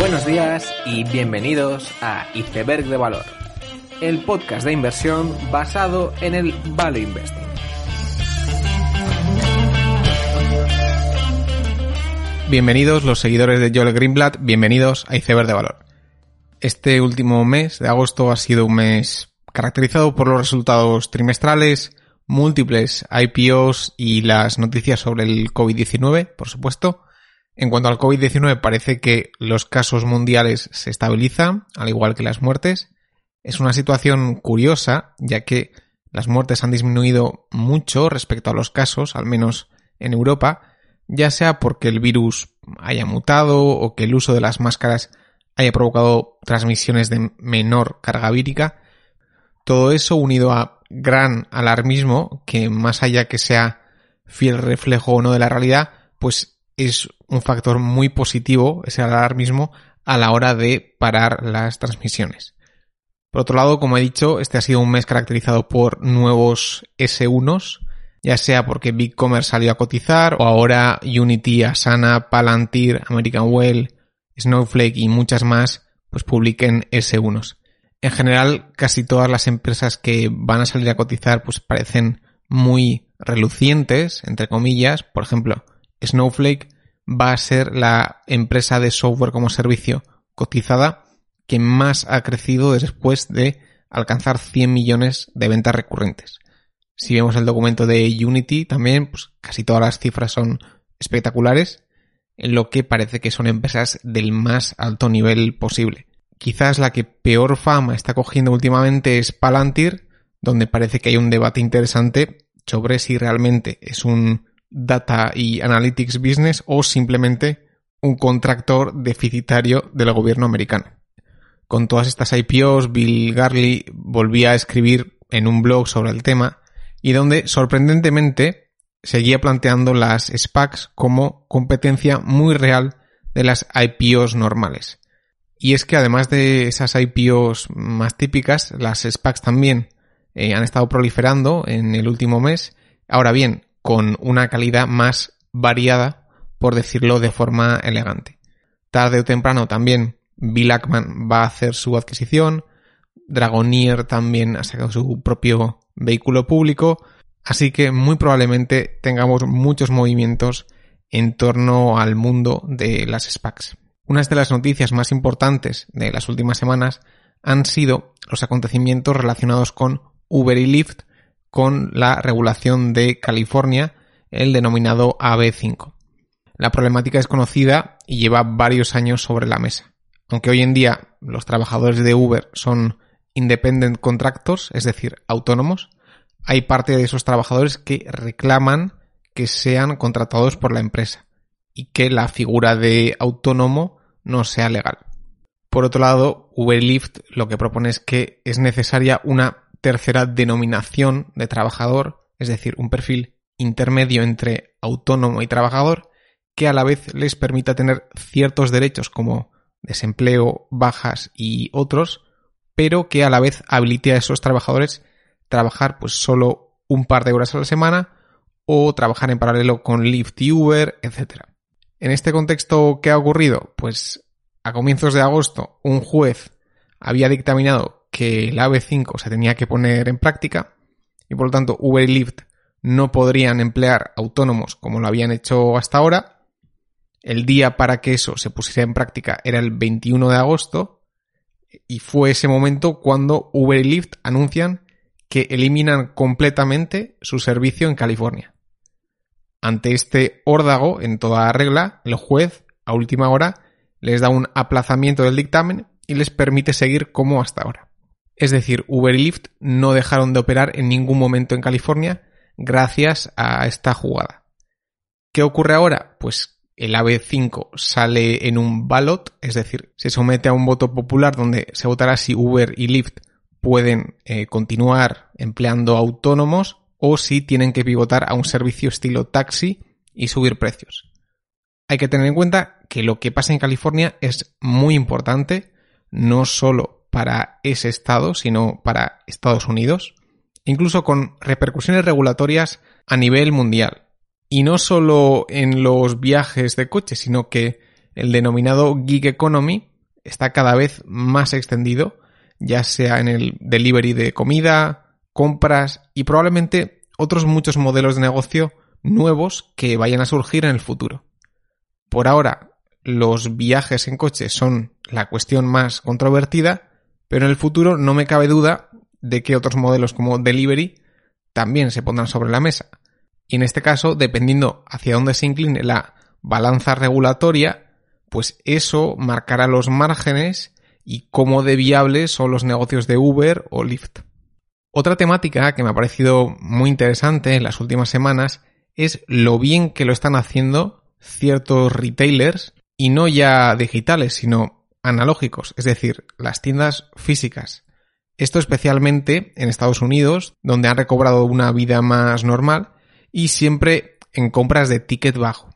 Buenos días y bienvenidos a Iceberg de Valor, el podcast de inversión basado en el Value Investing. Bienvenidos los seguidores de Joel Greenblatt, bienvenidos a Iceberg de Valor. Este último mes de agosto ha sido un mes caracterizado por los resultados trimestrales, múltiples IPOs y las noticias sobre el COVID-19, por supuesto. En cuanto al COVID-19 parece que los casos mundiales se estabilizan, al igual que las muertes. Es una situación curiosa, ya que las muertes han disminuido mucho respecto a los casos, al menos en Europa, ya sea porque el virus haya mutado o que el uso de las máscaras haya provocado transmisiones de menor carga vírica. Todo eso unido a gran alarmismo, que más allá que sea fiel reflejo o no de la realidad, pues es un factor muy positivo, ese alarmismo, a la hora de parar las transmisiones. Por otro lado, como he dicho, este ha sido un mes caracterizado por nuevos S1s, ya sea porque BigCommerce salió a cotizar o ahora Unity, Asana, Palantir, American Well, Snowflake y muchas más pues publiquen S1s. En general, casi todas las empresas que van a salir a cotizar pues parecen muy relucientes, entre comillas. Por ejemplo, Snowflake va a ser la empresa de software como servicio cotizada que más ha crecido después de alcanzar 100 millones de ventas recurrentes. Si vemos el documento de Unity también, pues casi todas las cifras son espectaculares, en lo que parece que son empresas del más alto nivel posible. Quizás la que peor fama está cogiendo últimamente es Palantir, donde parece que hay un debate interesante sobre si realmente es un data y analytics business o simplemente un contractor deficitario del gobierno americano. Con todas estas IPOs, Bill Garley volvía a escribir en un blog sobre el tema y donde sorprendentemente seguía planteando las SPACs como competencia muy real de las IPOs normales. Y es que además de esas IPOs más típicas, las SPACs también eh, han estado proliferando en el último mes. Ahora bien, con una calidad más variada, por decirlo de forma elegante. Tarde o temprano también Bill Ackman va a hacer su adquisición, Dragoneer también ha sacado su propio vehículo público, así que muy probablemente tengamos muchos movimientos en torno al mundo de las SPACs. Unas de las noticias más importantes de las últimas semanas han sido los acontecimientos relacionados con Uber y Lyft con la regulación de California, el denominado AB5. La problemática es conocida y lleva varios años sobre la mesa. Aunque hoy en día los trabajadores de Uber son independent contractors, es decir, autónomos, hay parte de esos trabajadores que reclaman que sean contratados por la empresa y que la figura de autónomo no sea legal. Por otro lado, Uber Lyft lo que propone es que es necesaria una tercera denominación de trabajador, es decir, un perfil intermedio entre autónomo y trabajador, que a la vez les permita tener ciertos derechos como desempleo, bajas y otros, pero que a la vez habilite a esos trabajadores trabajar pues solo un par de horas a la semana o trabajar en paralelo con Lyft Uber, etc. En este contexto, ¿qué ha ocurrido? Pues a comienzos de agosto un juez había dictaminado que el AB5 se tenía que poner en práctica y por lo tanto Uber y Lyft no podrían emplear autónomos como lo habían hecho hasta ahora. El día para que eso se pusiera en práctica era el 21 de agosto y fue ese momento cuando Uber y Lyft anuncian que eliminan completamente su servicio en California. Ante este órdago, en toda regla, el juez, a última hora, les da un aplazamiento del dictamen y les permite seguir como hasta ahora. Es decir, Uber y Lyft no dejaron de operar en ningún momento en California gracias a esta jugada. ¿Qué ocurre ahora? Pues el AB5 sale en un ballot, es decir, se somete a un voto popular donde se votará si Uber y Lyft pueden eh, continuar empleando autónomos o si tienen que pivotar a un servicio estilo taxi y subir precios. Hay que tener en cuenta que lo que pasa en California es muy importante, no solo para ese estado, sino para Estados Unidos, incluso con repercusiones regulatorias a nivel mundial. Y no solo en los viajes de coche, sino que el denominado gig economy está cada vez más extendido, ya sea en el delivery de comida, compras y probablemente otros muchos modelos de negocio nuevos que vayan a surgir en el futuro. Por ahora, los viajes en coche son la cuestión más controvertida, pero en el futuro no me cabe duda de que otros modelos como delivery también se pondrán sobre la mesa. Y en este caso, dependiendo hacia dónde se incline la balanza regulatoria, pues eso marcará los márgenes y cómo de viables son los negocios de Uber o Lyft. Otra temática que me ha parecido muy interesante en las últimas semanas es lo bien que lo están haciendo ciertos retailers y no ya digitales, sino analógicos, es decir, las tiendas físicas. Esto especialmente en Estados Unidos, donde han recobrado una vida más normal y siempre en compras de ticket bajo.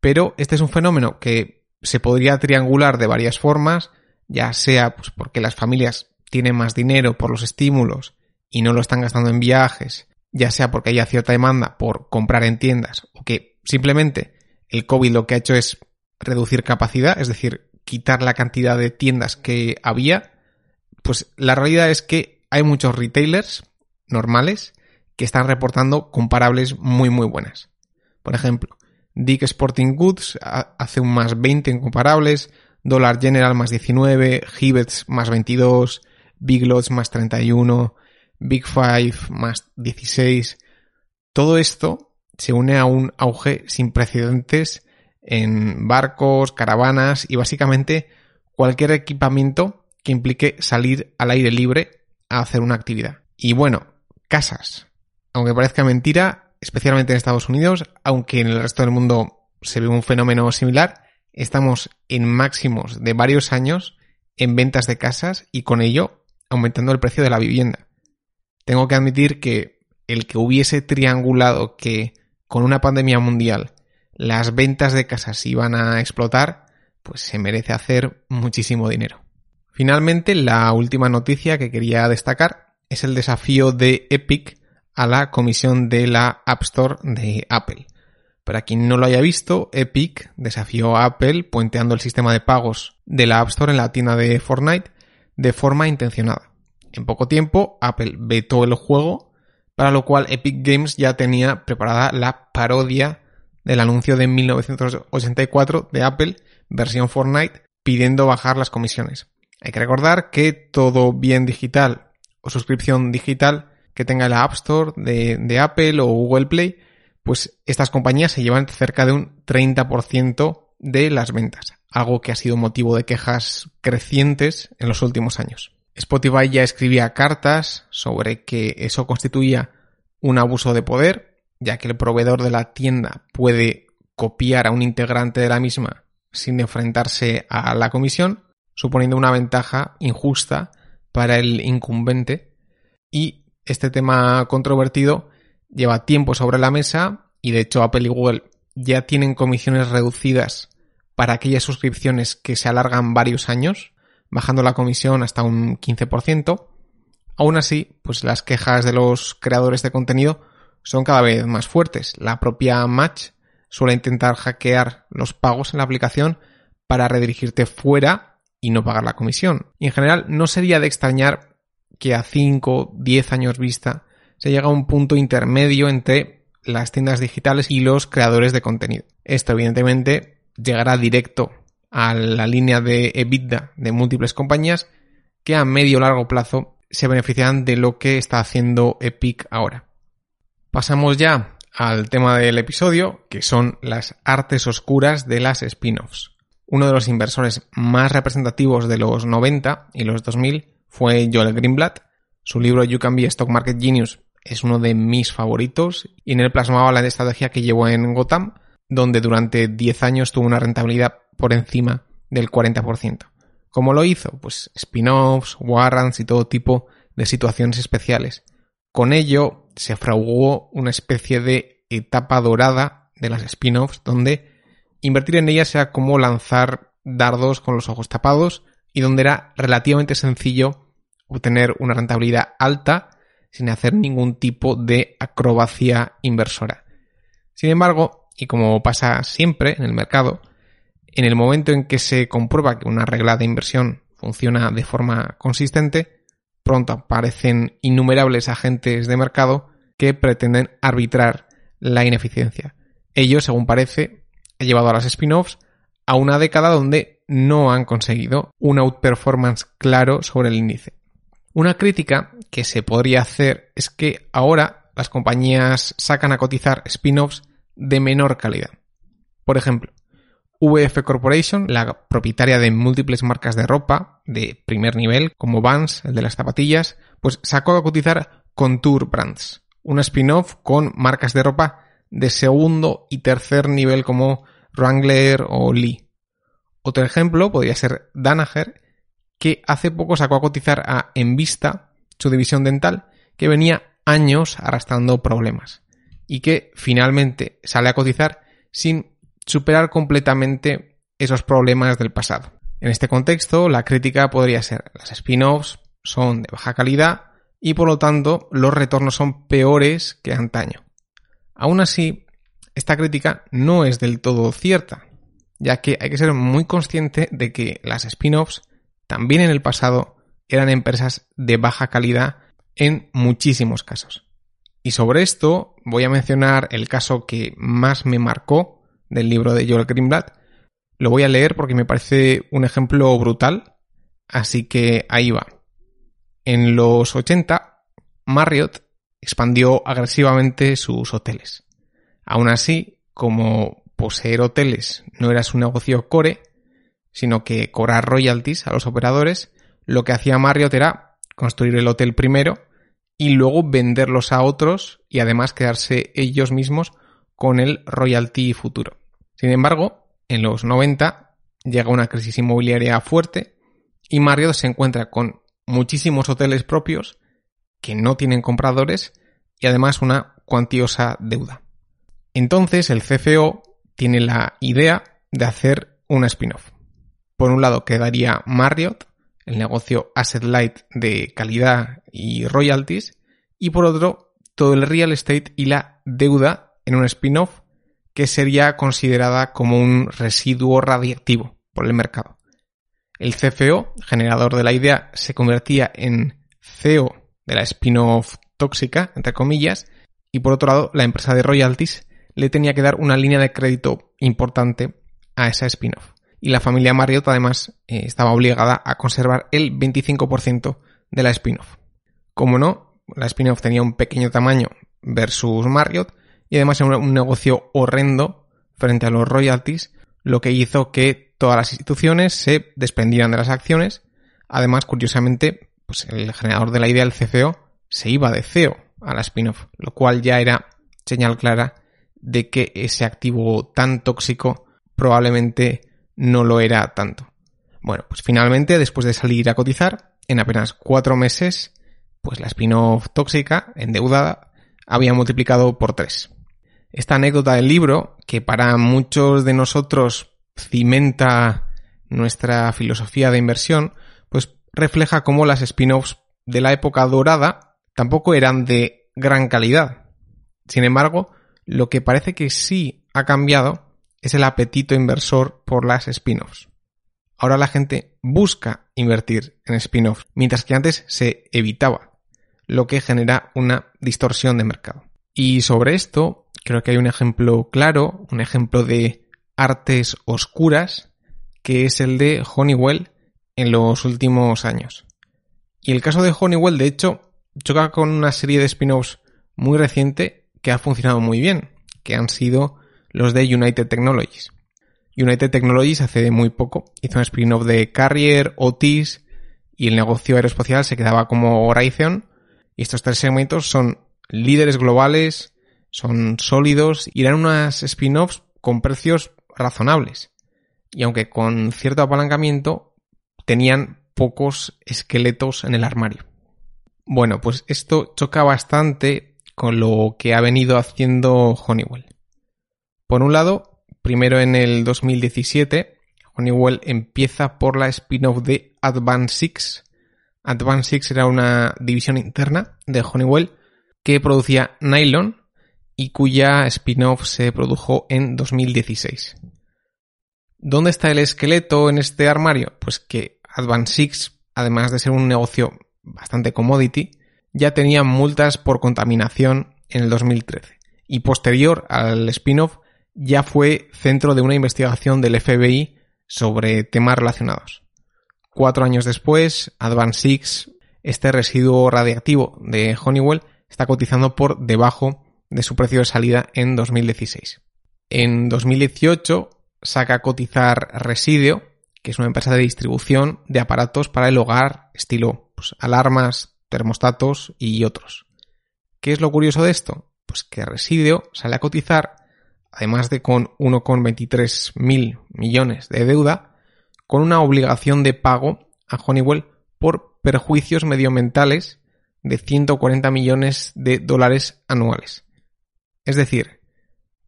Pero este es un fenómeno que se podría triangular de varias formas, ya sea pues, porque las familias tienen más dinero por los estímulos y no lo están gastando en viajes, ya sea porque haya cierta demanda por comprar en tiendas o que simplemente el COVID lo que ha hecho es reducir capacidad, es decir, quitar la cantidad de tiendas que había, pues la realidad es que hay muchos retailers normales que están reportando comparables muy muy buenas. Por ejemplo, Dick Sporting Goods hace un más 20 en comparables, Dollar General más 19, Hibbets más 22, Big Lots más 31, Big Five más 16. Todo esto se une a un auge sin precedentes en barcos, caravanas y básicamente cualquier equipamiento que implique salir al aire libre a hacer una actividad. Y bueno, casas. Aunque parezca mentira, especialmente en Estados Unidos, aunque en el resto del mundo se ve un fenómeno similar, estamos en máximos de varios años en ventas de casas y con ello aumentando el precio de la vivienda. Tengo que admitir que el que hubiese triangulado que con una pandemia mundial las ventas de casas iban a explotar, pues se merece hacer muchísimo dinero. Finalmente, la última noticia que quería destacar es el desafío de Epic a la comisión de la App Store de Apple. Para quien no lo haya visto, Epic desafió a Apple puenteando el sistema de pagos de la App Store en la tienda de Fortnite de forma intencionada. En poco tiempo, Apple vetó el juego, para lo cual Epic Games ya tenía preparada la parodia del anuncio de 1984 de Apple, versión Fortnite, pidiendo bajar las comisiones. Hay que recordar que todo bien digital o suscripción digital que tenga la App Store de, de Apple o Google Play, pues estas compañías se llevan cerca de un 30% de las ventas, algo que ha sido motivo de quejas crecientes en los últimos años. Spotify ya escribía cartas sobre que eso constituía un abuso de poder ya que el proveedor de la tienda puede copiar a un integrante de la misma sin enfrentarse a la comisión, suponiendo una ventaja injusta para el incumbente. Y este tema controvertido lleva tiempo sobre la mesa y de hecho Apple y Google ya tienen comisiones reducidas para aquellas suscripciones que se alargan varios años, bajando la comisión hasta un 15%. Aún así, pues las quejas de los creadores de contenido son cada vez más fuertes. La propia Match suele intentar hackear los pagos en la aplicación para redirigirte fuera y no pagar la comisión. Y en general no sería de extrañar que a 5, 10 años vista se llega a un punto intermedio entre las tiendas digitales y los creadores de contenido. Esto evidentemente llegará directo a la línea de EBITDA de múltiples compañías que a medio o largo plazo se beneficiarán de lo que está haciendo Epic ahora. Pasamos ya al tema del episodio, que son las artes oscuras de las spin-offs. Uno de los inversores más representativos de los 90 y los 2000 fue Joel Greenblatt. Su libro You Can Be Stock Market Genius es uno de mis favoritos y en él plasmaba la estrategia que llevó en Gotham, donde durante 10 años tuvo una rentabilidad por encima del 40%. ¿Cómo lo hizo? Pues spin-offs, warrants y todo tipo de situaciones especiales. Con ello se fraguó una especie de etapa dorada de las spin-offs donde invertir en ellas era como lanzar dardos con los ojos tapados y donde era relativamente sencillo obtener una rentabilidad alta sin hacer ningún tipo de acrobacia inversora. Sin embargo, y como pasa siempre en el mercado, En el momento en que se comprueba que una regla de inversión funciona de forma consistente, pronto aparecen innumerables agentes de mercado que pretenden arbitrar la ineficiencia. Ello, según parece, ha llevado a las spin-offs a una década donde no han conseguido un outperformance claro sobre el índice. Una crítica que se podría hacer es que ahora las compañías sacan a cotizar spin-offs de menor calidad. Por ejemplo, VF Corporation, la propietaria de múltiples marcas de ropa de primer nivel, como Vans, el de las zapatillas, pues sacó a cotizar Contour Brands, un spin-off con marcas de ropa de segundo y tercer nivel como Wrangler o Lee. Otro ejemplo podría ser Danaher, que hace poco sacó a cotizar a Envista, su división dental, que venía años arrastrando problemas y que finalmente sale a cotizar sin superar completamente esos problemas del pasado. En este contexto, la crítica podría ser las spin-offs son de baja calidad y por lo tanto los retornos son peores que antaño. Aún así, esta crítica no es del todo cierta, ya que hay que ser muy consciente de que las spin-offs también en el pasado eran empresas de baja calidad en muchísimos casos. Y sobre esto voy a mencionar el caso que más me marcó del libro de Joel Greenblatt. Lo voy a leer porque me parece un ejemplo brutal, así que ahí va. En los 80, Marriott expandió agresivamente sus hoteles. Aún así, como poseer hoteles no era su negocio core, sino que cobrar royalties a los operadores, lo que hacía Marriott era construir el hotel primero y luego venderlos a otros y además quedarse ellos mismos con el royalty futuro. Sin embargo, en los 90 llega una crisis inmobiliaria fuerte y Marriott se encuentra con muchísimos hoteles propios que no tienen compradores y además una cuantiosa deuda. Entonces el CFO tiene la idea de hacer una spin-off. Por un lado quedaría Marriott, el negocio asset light de calidad y royalties, y por otro, todo el real estate y la deuda en un spin-off que sería considerada como un residuo radiactivo por el mercado. El CFO, generador de la idea, se convertía en CEO de la spin-off tóxica, entre comillas, y por otro lado, la empresa de royalties le tenía que dar una línea de crédito importante a esa spin-off y la familia Marriott además eh, estaba obligada a conservar el 25% de la spin-off. Como no, la spin-off tenía un pequeño tamaño versus Marriott y además era un negocio horrendo frente a los royalties, lo que hizo que todas las instituciones se desprendieran de las acciones. Además, curiosamente, pues el generador de la idea, el CFO, se iba de CEO a la spin-off, lo cual ya era señal clara de que ese activo tan tóxico probablemente no lo era tanto. Bueno, pues finalmente, después de salir a cotizar, en apenas cuatro meses, pues la spin-off tóxica, endeudada, había multiplicado por tres. Esta anécdota del libro, que para muchos de nosotros cimenta nuestra filosofía de inversión, pues refleja cómo las spin-offs de la época dorada tampoco eran de gran calidad. Sin embargo, lo que parece que sí ha cambiado es el apetito inversor por las spin-offs. Ahora la gente busca invertir en spin-offs, mientras que antes se evitaba, lo que genera una distorsión de mercado. Y sobre esto, creo que hay un ejemplo claro, un ejemplo de artes oscuras, que es el de Honeywell en los últimos años. Y el caso de Honeywell, de hecho, choca con una serie de spin-offs muy reciente que ha funcionado muy bien, que han sido los de United Technologies. United Technologies hace muy poco hizo un spin-off de Carrier, Otis y el negocio aeroespacial se quedaba como Horizon. Y estos tres segmentos son líderes globales, son sólidos y eran unas spin-offs con precios razonables. Y aunque con cierto apalancamiento, tenían pocos esqueletos en el armario. Bueno, pues esto choca bastante con lo que ha venido haciendo Honeywell. Por un lado, primero en el 2017, Honeywell empieza por la spin-off de Advanced Six. Advanced Six era una división interna de Honeywell que producía nylon y cuya spin-off se produjo en 2016. ¿Dónde está el esqueleto en este armario? Pues que Advance Six, además de ser un negocio bastante commodity, ya tenía multas por contaminación en el 2013 y posterior al spin-off ya fue centro de una investigación del FBI sobre temas relacionados. Cuatro años después, Advance Six, este residuo radiactivo de Honeywell, está cotizando por debajo de su precio de salida en 2016. En 2018 saca a cotizar Resideo, que es una empresa de distribución de aparatos para el hogar, estilo pues, alarmas, termostatos y otros. ¿Qué es lo curioso de esto? Pues que Resideo sale a cotizar, además de con 1,23 mil millones de deuda, con una obligación de pago a Honeywell por perjuicios medioambientales de 140 millones de dólares anuales. Es decir,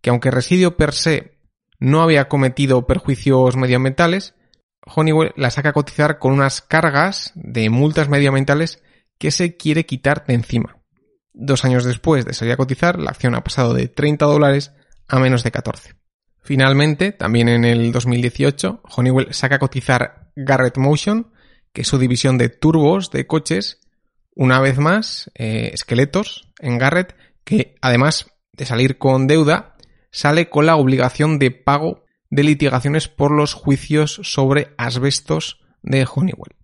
que aunque Residio per se no había cometido perjuicios medioambientales, Honeywell la saca a cotizar con unas cargas de multas medioambientales que se quiere quitar de encima. Dos años después de salir a cotizar, la acción ha pasado de 30 dólares a menos de 14. Finalmente, también en el 2018, Honeywell saca a cotizar Garrett Motion, que es su división de turbos de coches, una vez más, eh, esqueletos en Garrett, que además de salir con deuda, sale con la obligación de pago de litigaciones por los juicios sobre asbestos de Honeywell.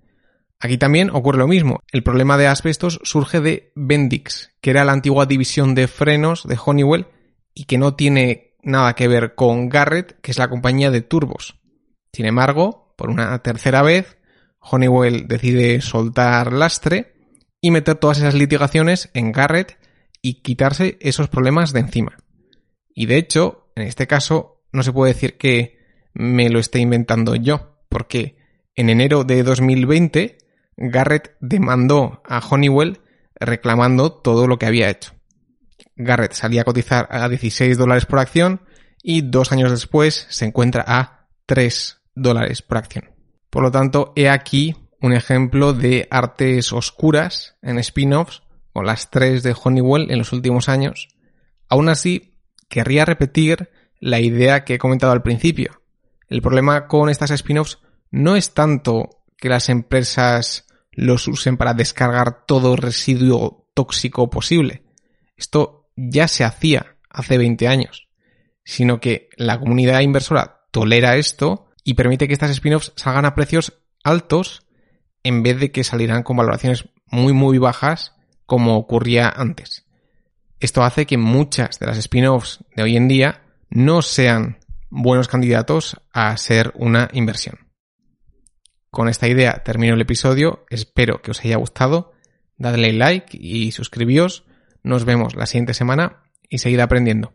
Aquí también ocurre lo mismo. El problema de asbestos surge de Bendix, que era la antigua división de frenos de Honeywell y que no tiene nada que ver con Garrett, que es la compañía de turbos. Sin embargo, por una tercera vez, Honeywell decide soltar lastre y meter todas esas litigaciones en Garrett y quitarse esos problemas de encima. Y de hecho, en este caso, no se puede decir que me lo esté inventando yo, porque en enero de 2020 Garrett demandó a Honeywell reclamando todo lo que había hecho. Garrett salía a cotizar a 16 dólares por acción y dos años después se encuentra a 3 dólares por acción. Por lo tanto, he aquí un ejemplo de artes oscuras en spin-offs con las tres de Honeywell en los últimos años. Aún así, querría repetir la idea que he comentado al principio. El problema con estas spin-offs no es tanto que las empresas los usen para descargar todo residuo tóxico posible. Esto ya se hacía hace 20 años, sino que la comunidad inversora tolera esto y permite que estas spin-offs salgan a precios altos en vez de que salieran con valoraciones muy muy bajas como ocurría antes. Esto hace que muchas de las spin-offs de hoy en día no sean buenos candidatos a ser una inversión. Con esta idea termino el episodio, espero que os haya gustado, dadle like y suscribíos, nos vemos la siguiente semana y seguid aprendiendo.